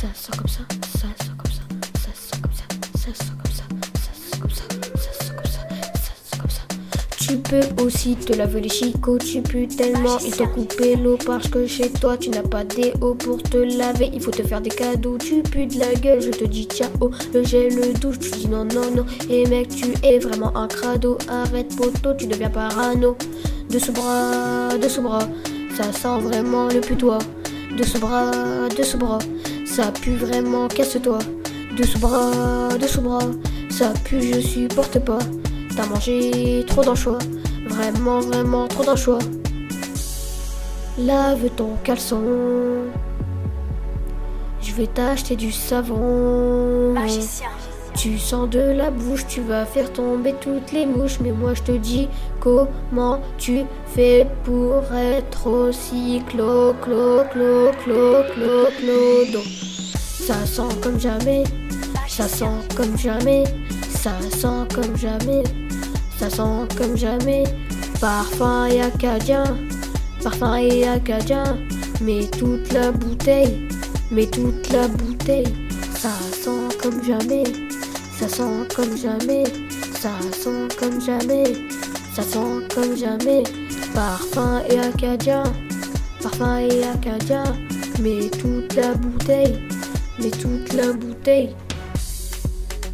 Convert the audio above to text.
ça sent comme ça, ça sent comme ça, ça sent comme ça, ça sent comme ça, ça sent comme ça, ça sent comme ça, ça sent comme ça. Tu peux aussi te laver les chicots, tu pues tellement, ils t'ont coupé l'eau parce que chez toi tu n'as pas d'éau pour te laver, il faut te faire des cadeaux, tu pues de la gueule, je te dis ciao, le gel, le douche, tu dis non, non, non, et mec tu es vraiment un crado, arrête poteau, tu deviens parano, de ce bras, de ce bras, ça sent vraiment le putois, de ce bras, de ce bras, ça pue vraiment, casse-toi, de ce bras, de ce bras, ça pue, je supporte pas. T'as mangé trop d'anchois, vraiment, vraiment trop d'anchois. Lave ton caleçon. Je vais t'acheter du savon. Tu sens de la bouche, tu vas faire tomber toutes les mouches. Mais moi je te dis comment tu fais pour être aussi clo, clo, clo, clo, clo, clo, Ça sent comme jamais, ça sent comme jamais, ça sent comme jamais, ça sent comme jamais. Parfum et acadien, parfum et acadien. Mais toute la bouteille, mais toute la bouteille, ça sent comme jamais. Ça sent comme jamais, ça sent comme jamais, ça sent comme jamais. Parfum et acadien, parfum et acadien. Mais toute la bouteille, mais toute la bouteille.